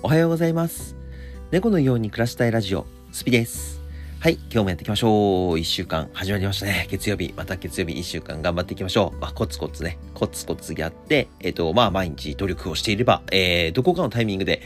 おはようございます。猫のように暮らしたいラジオ、スピです。はい、今日もやっていきましょう。一週間始まりましたね。月曜日、また月曜日一週間頑張っていきましょう。まあ、コツコツね、コツコツやって、えっ、と、まあ、毎日努力をしていれば、えー、どこかのタイミングで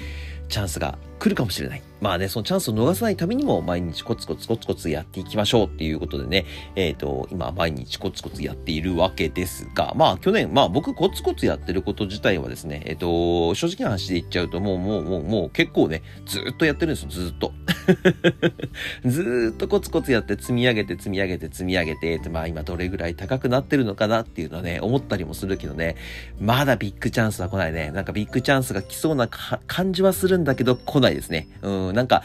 チャンスが来るかもしれない。まあね、そのチャンスを逃さないためにも、毎日コツコツコツコツやっていきましょうっていうことでね、えっ、と、今、毎日コツコツやっているわけですが、まあ、去年、まあ、僕、コツコツやってること自体はですね、えっ、と、正直な話で言っちゃうと、もう、もう、もう、もう、結構ね、ずっとやってるんですよ、ずっと。ずっとコツコツやって積み上げて積み上げて積み上げてまあ今どれぐらい高くなってるのかなっていうのはね思ったりもするけどね。まだビッグチャンスは来ないね。なんかビッグチャンスが来そうな感じはするんだけど来ない。ですね。うんなんか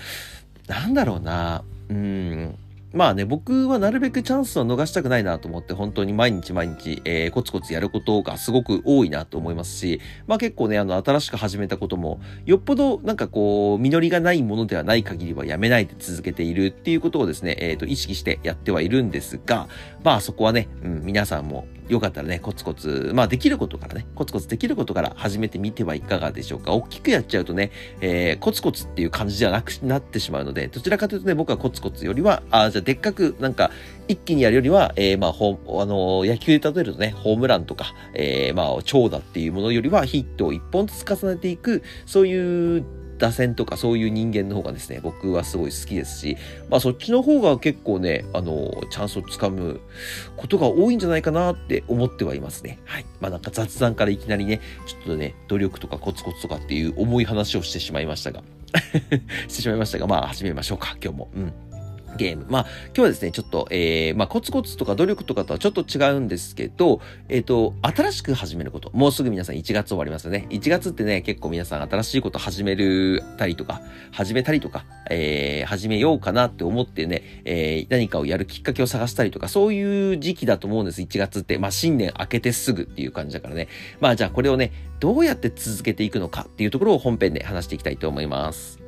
なんだろうな。うん。まあね、僕はなるべくチャンスを逃したくないなと思って、本当に毎日毎日、えーコツコツやることがすごく多いなと思いますし、まあ結構ね、あの、新しく始めたことも、よっぽどなんかこう、実りがないものではない限りはやめないで続けているっていうことをですね、えっ、と、意識してやってはいるんですが、まあそこはね、うん、皆さんもよかったらね、コツコツ、まあできることからね、コツコツできることから始めてみてはいかがでしょうか。大きくやっちゃうとね、えーコツコツっていう感じじゃなくなってしまうので、どちらかというとね、僕はコツコツよりは、あじゃあでっかくなんか一気にやるよりは、えーまあ、ほあのー野球で例えるとね、ホームランとか、えーまあ、長打っていうものよりはヒットを一本ずつ重ねていく、そういう打線とかそういう人間の方がですね、僕はすごい好きですし、まあそっちの方が結構ね、あのチャンスをつかむことが多いんじゃないかなって思ってはいますね。はい。まあなんか雑談からいきなりね、ちょっとね、努力とかコツコツとかっていう重い話をしてしまいましたが、してしまいましたが、まあ始めましょうか、今日も。うん。ゲーム。まあ、今日はですね、ちょっと、えー、まあ、コツコツとか努力とかとはちょっと違うんですけど、えっ、と、新しく始めること。もうすぐ皆さん1月終わりますよね。1月ってね、結構皆さん新しいこと始めるたりとか、始めたりとか、えー、始めようかなって思ってね、えー、何かをやるきっかけを探したりとか、そういう時期だと思うんです、1月って。まあ、新年明けてすぐっていう感じだからね。まあ、じゃあこれをね、どうやって続けていくのかっていうところを本編で話していきたいと思います。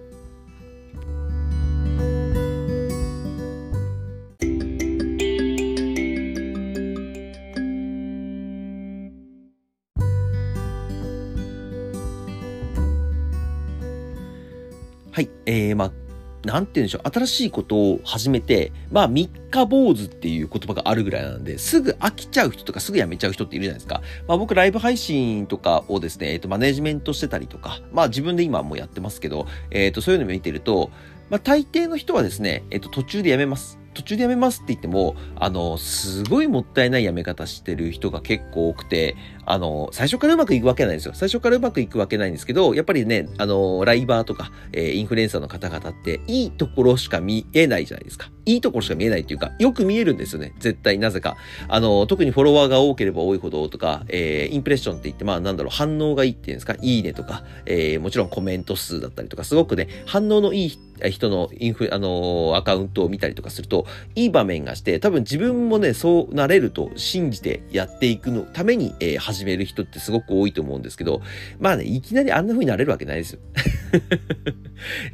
はい。えー、まあ、なんて言うんでしょう。新しいことを始めて、まあ、三日坊主っていう言葉があるぐらいなんで、すぐ飽きちゃう人とかすぐ辞めちゃう人っているじゃないですか。まあ、僕、ライブ配信とかをですね、えっ、と、マネジメントしてたりとか、まあ、自分で今もやってますけど、えっ、と、そういうのを見てると、まあ、大抵の人はですね、えっ、と、途中でやめます。途中でやめますって言っても、あの、すごいもったいないやめ方してる人が結構多くて、あの、最初からうまくいくわけないんですよ。最初からうまくいくわけないんですけど、やっぱりね、あの、ライバーとか、えーインフルエンサーの方々って、いいところしか見えないじゃないですか。いいところしか見えないっていうか、よく見えるんですよね。絶対、なぜか。あの、特にフォロワーが多ければ多いほどとか、えーインプレッションって言って、まあ、なんだろう、反応がいいっていうんですか、いいねとか、えーもちろんコメント数だったりとか、すごくね、反応のいい人人のインフ、あのアカウントを見たりとかすると、いい場面がして、多分自分もね、そうなれると信じてやっていくのために、えー始める人ってすごく多いと思うんですけど、まあね、いきなりあんな風になれるわけないですよ。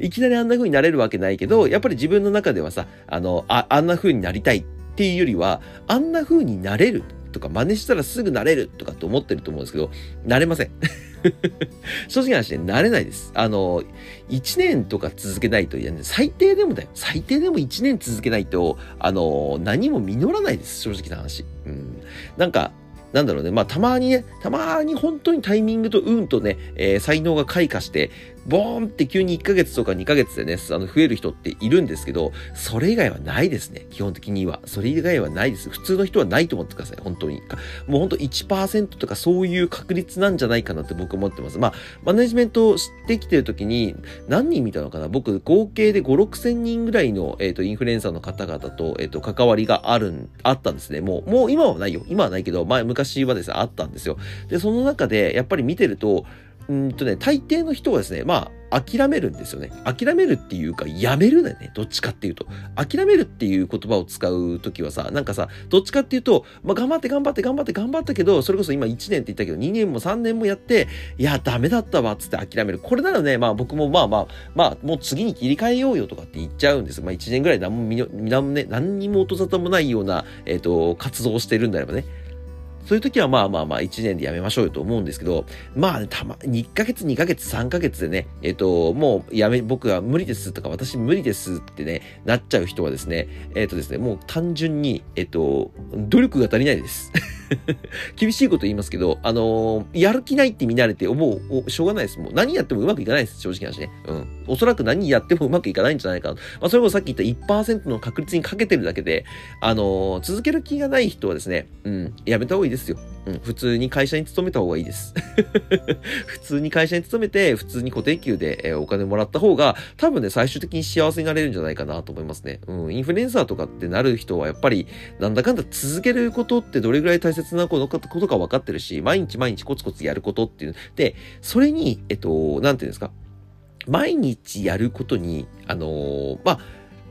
いきなりあんな風になれるわけないけど、やっぱり自分の中ではさ、あの、あ、あんな風になりたいっていうよりは、あんな風になれるとか、真似したらすぐなれるとかって思ってると思うんですけど、なれません。正直な話で、なれないです。あの、1年とか続けないと、いや、ね最低でもだよ。最低でも1年続けないと、あの、何も実らないです。正直な話。うん。なんか、なんだろうね。まあ、たまにね、たまに本当にタイミングと運とね、えー才能が開花して、ボーンって急に1ヶ月とか2ヶ月でね、あの、増える人っているんですけど、それ以外はないですね。基本的には。それ以外はないです。普通の人はないと思ってください。本当に。もう本当1%とかそういう確率なんじゃないかなって僕思ってます。まあ、マネジメントをしてきてる時に、何人見たのかな？僕、合計で5、6千人ぐらいの、えっ、と、インフルエンサーの方々と、えっ、と、関わりがあるん、あったんですね。もう、もう今はないよ。今はないけど、前、昔はですね、あったんですよ。で、その中で、やっぱり見てると、うんとね、大抵の人はですね、まあ、諦めるんですよね。諦めるっていうか、やめるだよね。どっちかっていうと。諦めるっていう言葉を使うときはさ、なんかさ、どっちかっていうと、まあ、頑張って頑張って頑張って頑張ったけど、それこそ今1年って言ったけど、2年も3年もやって、いや、ダメだったわ、つって諦める。これならね、まあ僕もまあまあ、まあ、もう次に切り替えようよとかって言っちゃうんです。まあ1年ぐらい何も、何もね、何にも音沙汰もないような、えっ、と、活動をしてるんであればね。そういう時はまあまあまあ1年でやめましょうよと思うんですけど、まあ、ね、たま、1ヶ月、2ヶ月、3ヶ月でね、えっ、と、もうやめ、僕は無理ですとか、私無理ですってね、なっちゃう人はですね、えっ、とですね、もう単純に、えっ、と、努力が足りないです。厳しいこと言いますけど、あのー、やる気ないって見慣れて、もう、しょうがないです。もう何やってもうまくいかないです。正直な話ね。うん。おそらく何やってもうまくいかないんじゃないかな。まあ、それもさっき言った1%の確率にかけてるだけで、あのー、続ける気がない人はですね、うん、やめた方がいいですよ。うん、普通に会社に勤めた方がいいです。普通に会社に勤めて、普通に固定給で、えー、お金もらった方が、多分ね、最終的に幸せになれるんじゃないかなと思いますね。うん、インフルエンサーとかってなる人は、やっぱり、なんだかんだ続けることってどれぐらい大切なことか分かってるし、毎日毎日コツコツやることっていう。で、それに、えっと、なんていうんですか。毎日やることに、あのー、まあ、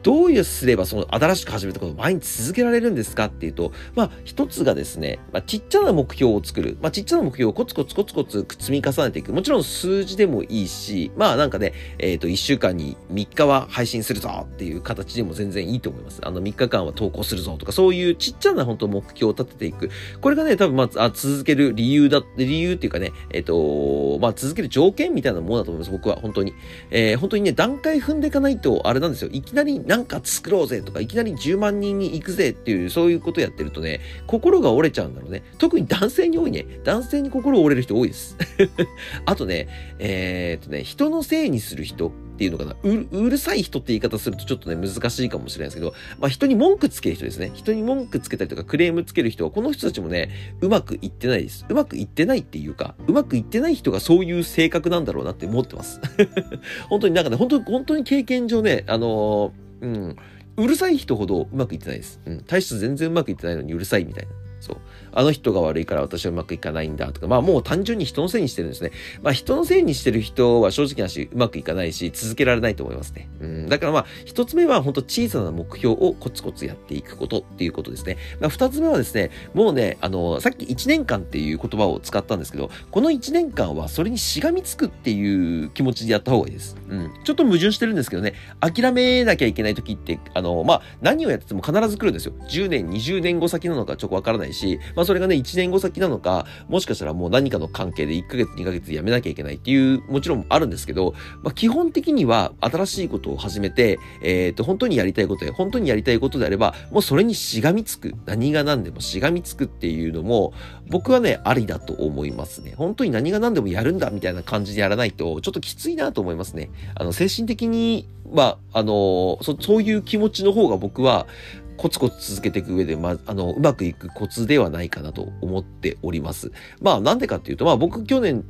どういうすればその新しく始めたことを毎日続けられるんですかっていうと、まあ一つがですね、まあちっちゃな目標を作る。まあちっちゃな目標をコツコツコツコツ積み重ねていく。もちろん数字でもいいし、まあなんかね、えっ、ー、と1週間に3日は配信するぞっていう形でも全然いいと思います。あの3日間は投稿するぞとか、そういうちっちゃな本当目標を立てていく。これがね、多分まあ続ける理由だ、理由っていうかね、えっ、ー、と、まあ続ける条件みたいなものだと思います。僕は本当に。えー、本当にね、段階踏んでいかないとあれなんですよ。いきなりなんか作ろうぜとか、いきなり10万人に行くぜっていう、そういうことやってるとね、心が折れちゃうんだろうね。特に男性に多いね。男性に心折れる人多いです。あとね、えー、っとね、人のせいにする人っていうのかなうる、さい人って言い方するとちょっとね、難しいかもしれないですけど、まあ人に文句つける人ですね。人に文句つけたりとかクレームつける人は、この人たちもね、うまくいってないです。うまくいってないっていうか、うまくいってない人がそういう性格なんだろうなって思ってます。本当になんかね、本当に、本当に経験上ね、あのー、うん、うるさい人ほどうまくいってないです。うん。体質全然うまくいってないのにうるさいみたいな。そう。あの人が悪いから私はうまくいかないんだとか、まあもう単純に人のせいにしてるんですね。まあ人のせいにしてる人は正直なしうまくいかないし続けられないと思いますね。うん。だからまあ一つ目は本当小さな目標をコツコツやっていくことっていうことですね。まあ二つ目はですね、もうね、あの、さっき1年間っていう言葉を使ったんですけど、この1年間はそれにしがみつくっていう気持ちでやった方がいいです。うん。ちょっと矛盾してるんですけどね、諦めなきゃいけない時って、あの、まあ何をやってても必ず来るんですよ。10年、20年後先なのかちょっとわからないし、まあそれがね、1年後先なのか、もしかしたらもう何かの関係で1ヶ月、2ヶ月で辞めなきゃいけないっていう、もちろんあるんですけど、まあ、基本的には新しいことを始めて、えっ、ー、と、本当にやりたいことや、本当にやりたいことであれば、もうそれにしがみつく。何が何でもしがみつくっていうのも、僕はね、ありだと思いますね。本当に何が何でもやるんだみたいな感じでやらないと、ちょっときついなと思いますね。あの、精神的に、まあ、あのそ、そういう気持ちの方が僕は、コツコツ続けていく上で、まあ、の、うまくいくコツではないかなと思っております。まあ、なんでかっていうと、まあ、僕去年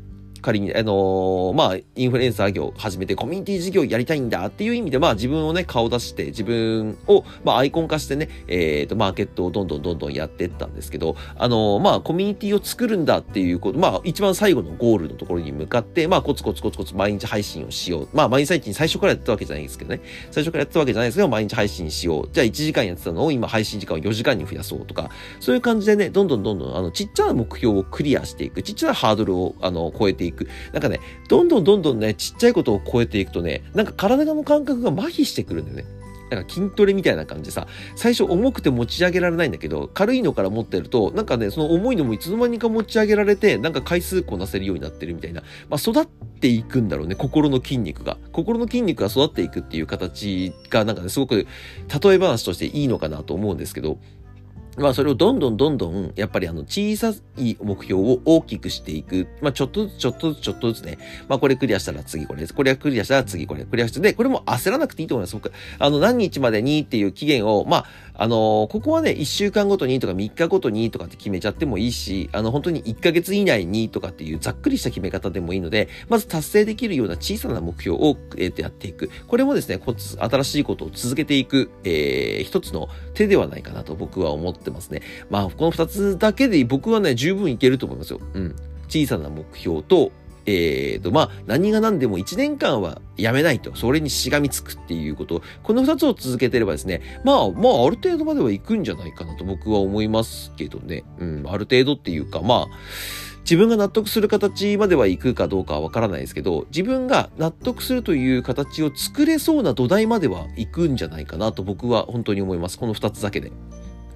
仮に、あのー、まあ、インフルエンサー業始めてコミュニティ事業やりたいんだっていう意味で、まあ、自分をね、顔出して、自分を、まあ、アイコン化してね、えっ、ー、と、マーケットをどんどんどんどんやっていったんですけど、あのー、まあ、コミュニティを作るんだっていうこと、まあ、一番最後のゴールのところに向かって、まあ、コツコツコツコツ毎日配信をしよう。まあ、毎日配信最初からやったわけじゃないですけどね。最初からやったわけじゃないですけど、毎日配信しよう。じゃあ、1時間やってたのを今配信時間を4時間に増やそうとか、そういう感じでね、どんどんどんどん、あの、ちっちゃな目標をクリアしていく。ちっちゃなハードルを、あの、超えていく。なんかね、どんどんどんどんね、ちっちゃいことを超えていくとね、なんか体の感覚が麻痺してくるんだよね。なんか筋トレみたいな感じでさ、最初重くて持ち上げられないんだけど、軽いのから持ってると、なんかね、その重いのもいつの間にか持ち上げられて、なんか回数こなせるようになってるみたいな。まあ、育っていくんだろうね、心の筋肉が。心の筋肉が育っていくっていう形が、なんかね、すごく、例え話としていいのかなと思うんですけど、まあそれをどんどんどんどん、やっぱりあの小さい目標を大きくしていく。まあちょっとずつちょっとずつちょっとずつね。まあこれクリアしたら次これです。これクリアしたら次これ。クリアして、で、これも焦らなくていいと思います。僕、あの何日までにっていう期限を、まああのここはね、1週間ごとにとか3日ごとにとかって決めちゃってもいいし、あの本当に1ヶ月以内にとかっていうざっくりした決め方でもいいので、まず達成できるような小さな目標を、えー、やっていく。これもですね、こつ新しいことを続けていく、えー、一つの手ではないかなと僕は思ってますね。まあこの二つだけで僕はね、十分いけると思いますよ。うん。小さな目標と、えーと、まあ、何が何でも1年間はやめないと、それにしがみつくっていうこと、この2つを続けてればですね、まあ、まあ、ある程度までは行くんじゃないかなと僕は思いますけどね。うん、ある程度っていうか、まあ、自分が納得する形までは行くかどうかはわからないですけど、自分が納得するという形を作れそうな土台までは行くんじゃないかなと僕は本当に思います。この2つだけで。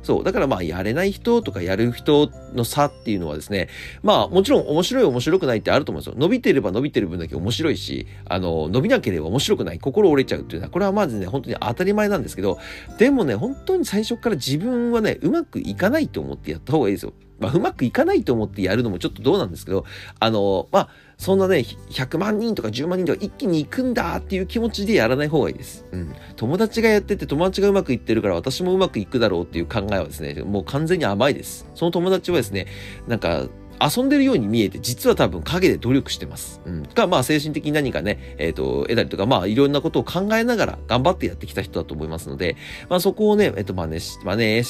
そう。だからまあ、やれない人とかやる人の差っていうのはですね、まあ、もちろん面白い面白くないってあると思うんですよ。伸びてれば伸びてる分だけ面白いし、あの、伸びなければ面白くない、心折れちゃうっていうのは、これはまずね、本当に当たり前なんですけど、でもね、本当に最初から自分はね、うまくいかないと思ってやった方がいいですよ。まあ、うまくいかないと思ってやるのもちょっとどうなんですけど、あの、まあ、そんなね、100万人とか10万人とか一気に行くんだっていう気持ちでやらない方がいいです。うん。友達がやってて友達がうまくいってるから私もうまくいくだろうっていう考えはですね、もう完全に甘いです。その友達はですね、なんか、遊んでるように見えて、実は多分影で努力してます。うん。か、まあ精神的に何かね、えっ、ー、と、得たりとか、まあいろんなことを考えながら頑張ってやってきた人だと思いますので、まあそこをね、えっ、ー、と、真似し、真似し、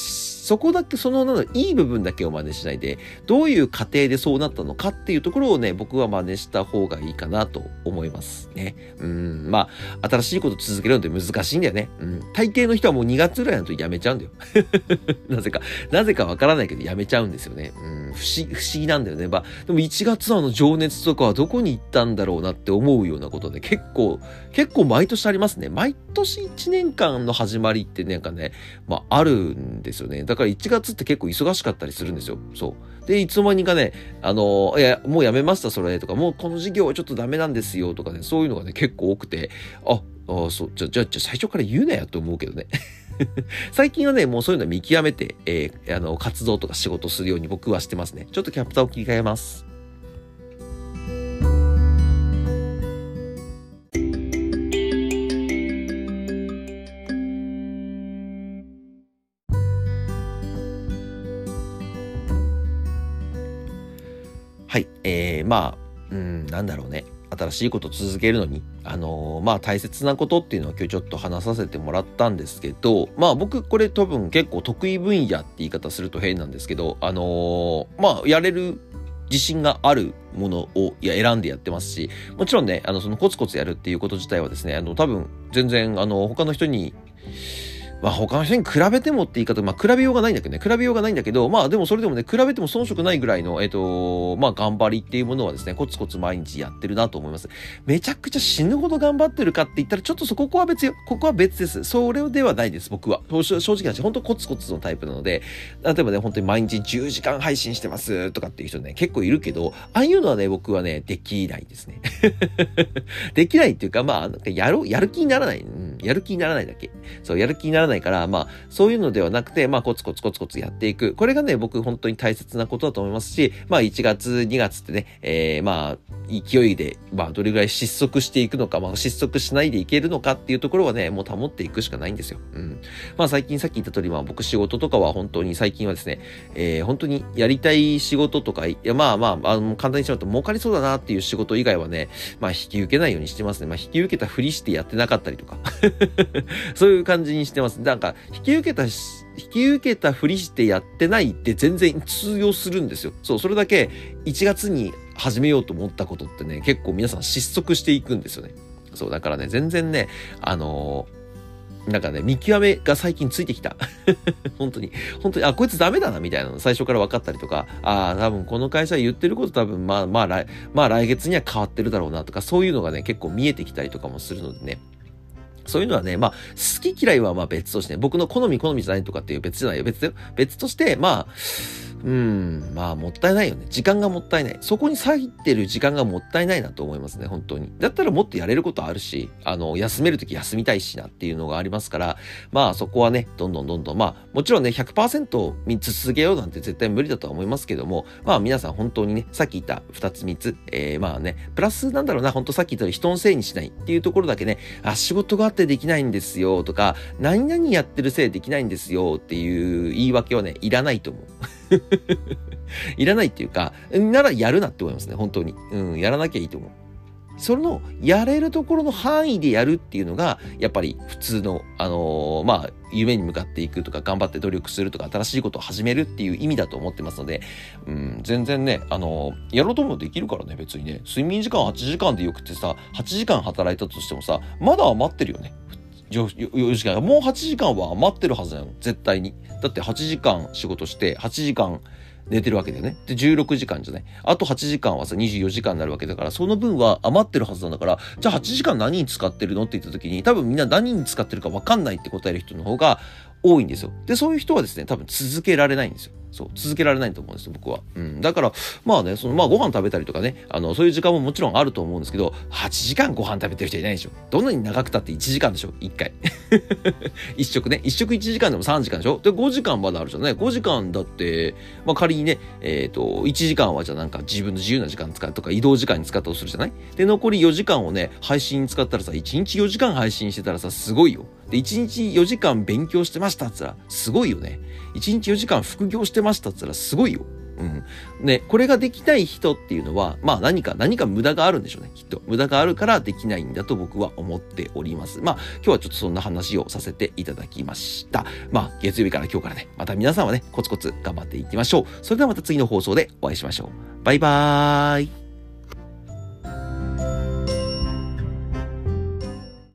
そこだけ、その、なの、いい部分だけを真似しないで、どういう過程でそうなったのかっていうところをね、僕は真似した方がいいかなと思いますね。うん。まあ、新しいこと続けるのって難しいんだよね。うん。大抵の人はもう2月ぐらいのとやめちゃうんだよ。なぜか、なぜかわからないけどやめちゃうんですよね。うん。不思不思議なんだよね。まあ、でも1月のあの情熱とかはどこに行ったんだろうなって思うようなことで、結構、結構毎年ありますね。毎年1年間の始まりってなんかね、まあ、あるんですよね。だから1月って結構忙しかったりするんですよ。そう。で、いつの間にかね、あの、いや、もうやめました、それ、とか、もうこの授業はちょっとダメなんですよ、とかね、そういうのがね、結構多くて、あ、あそう、じゃ、じゃ、じゃ、最初から言うなよと思うけどね。最近はね、もうそういうの見極めて、えー、あの、活動とか仕事するように僕はしてますね。ちょっとキャプターを切り替えます。はい。えー、まあ、うん、なんだろうね。新しいことを続けるのに、あのー、まあ大切なことっていうのは今日ちょっと話させてもらったんですけど、まあ僕これ多分結構得意分野って言い方すると変なんですけど、あのー、まあやれる自信があるものをいや選んでやってますし、もちろんね、あのそのコツコツやるっていうこと自体はですね、あの多分全然あの他の人にまあ他の人に比べてもって言い方、まあ比べようがないんだけどね、比べようがないんだけど、まあでもそれでもね、比べても遜色ないぐらいの、えっ、と、まあ頑張りっていうものはですね、コツコツ毎日やってるなと思います。めちゃくちゃ死ぬほど頑張ってるかって言ったら、ちょっとそここは別よ。ここは別です。それではないです、僕は。正直な話、本当コツコツのタイプなので、例えばね、本当に毎日10時間配信してますとかっていう人ね、結構いるけど、ああいうのはね、僕はね、できないですね。できないっていうか、まあ、やろう、やる気にならない。うん、やる気にならないだけ。そう、やる気にならないから、まあ、そういうのではなくて、まあ、コツコツコツコツやっていく。これがね、僕本当に大切なことだと思いますし、まあ、1月、2月ってね、えー、まあ、勢いで、まあ、どれぐらい失速していくのか、まあ、失速しないでいけるのかっていうところはね、もう保っていくしかないんですよ。うん。まあ、最近さっき言った通り、まあ、僕仕事とかは本当に最近はですね、えー、本当にやりたい仕事とか、いや、まあまあ、あの、簡単にしちゃうと儲かりそうだなっていう仕事以外はね、まあ、引き受けないようにしてますね。まあ、引き受けたふりしてやってなかったりとか そういう感じにしてます。なんか、引き受けた引き受けたふりしてやってないって全然通用するんですよ。そう、それだけ1月に始めようと思ったことってね、結構皆さん失速していくんですよね。そう、だからね、全然ね、あのー、なんかね、見極めが最近ついてきた。本当に。本当に、あ、こいつダメだな、みたいなの最初から分かったりとか、ああ、多分この会社言ってること多分、まあまあ来、まあ来月には変わってるだろうなとか、そういうのがね、結構見えてきたりとかもするのでね。そういうのはね、まあ、好き嫌いはまあ別として、ね、僕の好み好みじゃないとかっていう別じゃないよ。別よ。別として、まあ、うん、まあもったいないよね。時間がもったいない。そこに割ってる時間がもったいないなと思いますね、本当に。だったらもっとやれることあるし、あの、休めるとき休みたいしなっていうのがありますから、まあそこはね、どんどんどんどん、まあもちろんね、100%見続けようなんて絶対無理だとは思いますけども、まあ皆さん本当にね、さっき言った2つ3つ、えー、まあね、プラスなんだろうな、本当さっき言った人のせいにしないっていうところだけね、あ、仕事があってできないんですよとか、何々やってるせいできないんですよっていう言い訳はね、いらないと思う。いらないっていうか、ならやるなって思いますね、本当に。うん、やらなきゃいいと思う。その、やれるところの範囲でやるっていうのが、やっぱり普通の、あのー、まあ、夢に向かっていくとか、頑張って努力するとか、新しいことを始めるっていう意味だと思ってますので、うん、全然ね、あのー、やろうと思うとできるからね、別にね。睡眠時間8時間でよくてさ、8時間働いたとしてもさ、まだ余ってるよね。4時間。もう8時間は余ってるはずなの。絶対に。だって8時間仕事して、8時間寝てるわけだよね。で、16時間じゃない。あと8時間はさ、24時間になるわけだから、その分は余ってるはずなんだから、じゃあ8時間何に使ってるの？って言った時に、多分みんな何に使ってるか分かんないって答える人の方が多いんですよ。で、そういう人はですね、多分続けられないんですよ。そう、続けられないと思うんですよ、僕は。うん。だから、まあね、その、まあご飯食べたりとかね、あの、そういう時間ももちろんあると思うんですけど、8時間ご飯食べてる人いないでしょ。どんなに長くたって1時間でしょ、1回。1食ね。1食1時間でも3時間でしょ。で、5時間まだあるじゃんね。5時間だって、まあ仮にね、えっ、ー、と、1時間はじゃあなんか自分の自由な時間使うとか、移動時間に使ったとするじゃないで、残り4時間をね、配信に使ったらさ、1日4時間配信してたらさ、すごいよ。で、1日4時間勉強してましたって言ったら、すごいよね。1日4時間副業してましたって言ったら、すごいよ。うん。ね、これができない人っていうのは、まあ何か、何か無駄があるんでしょうね、きっと。無駄があるからできないんだと僕は思っております。まあ今日はちょっとそんな話をさせていただきました。まあ月曜日から今日からね、また皆さんはね、コツコツ頑張っていきましょう。それではまた次の放送でお会いしましょう。バイバーイ。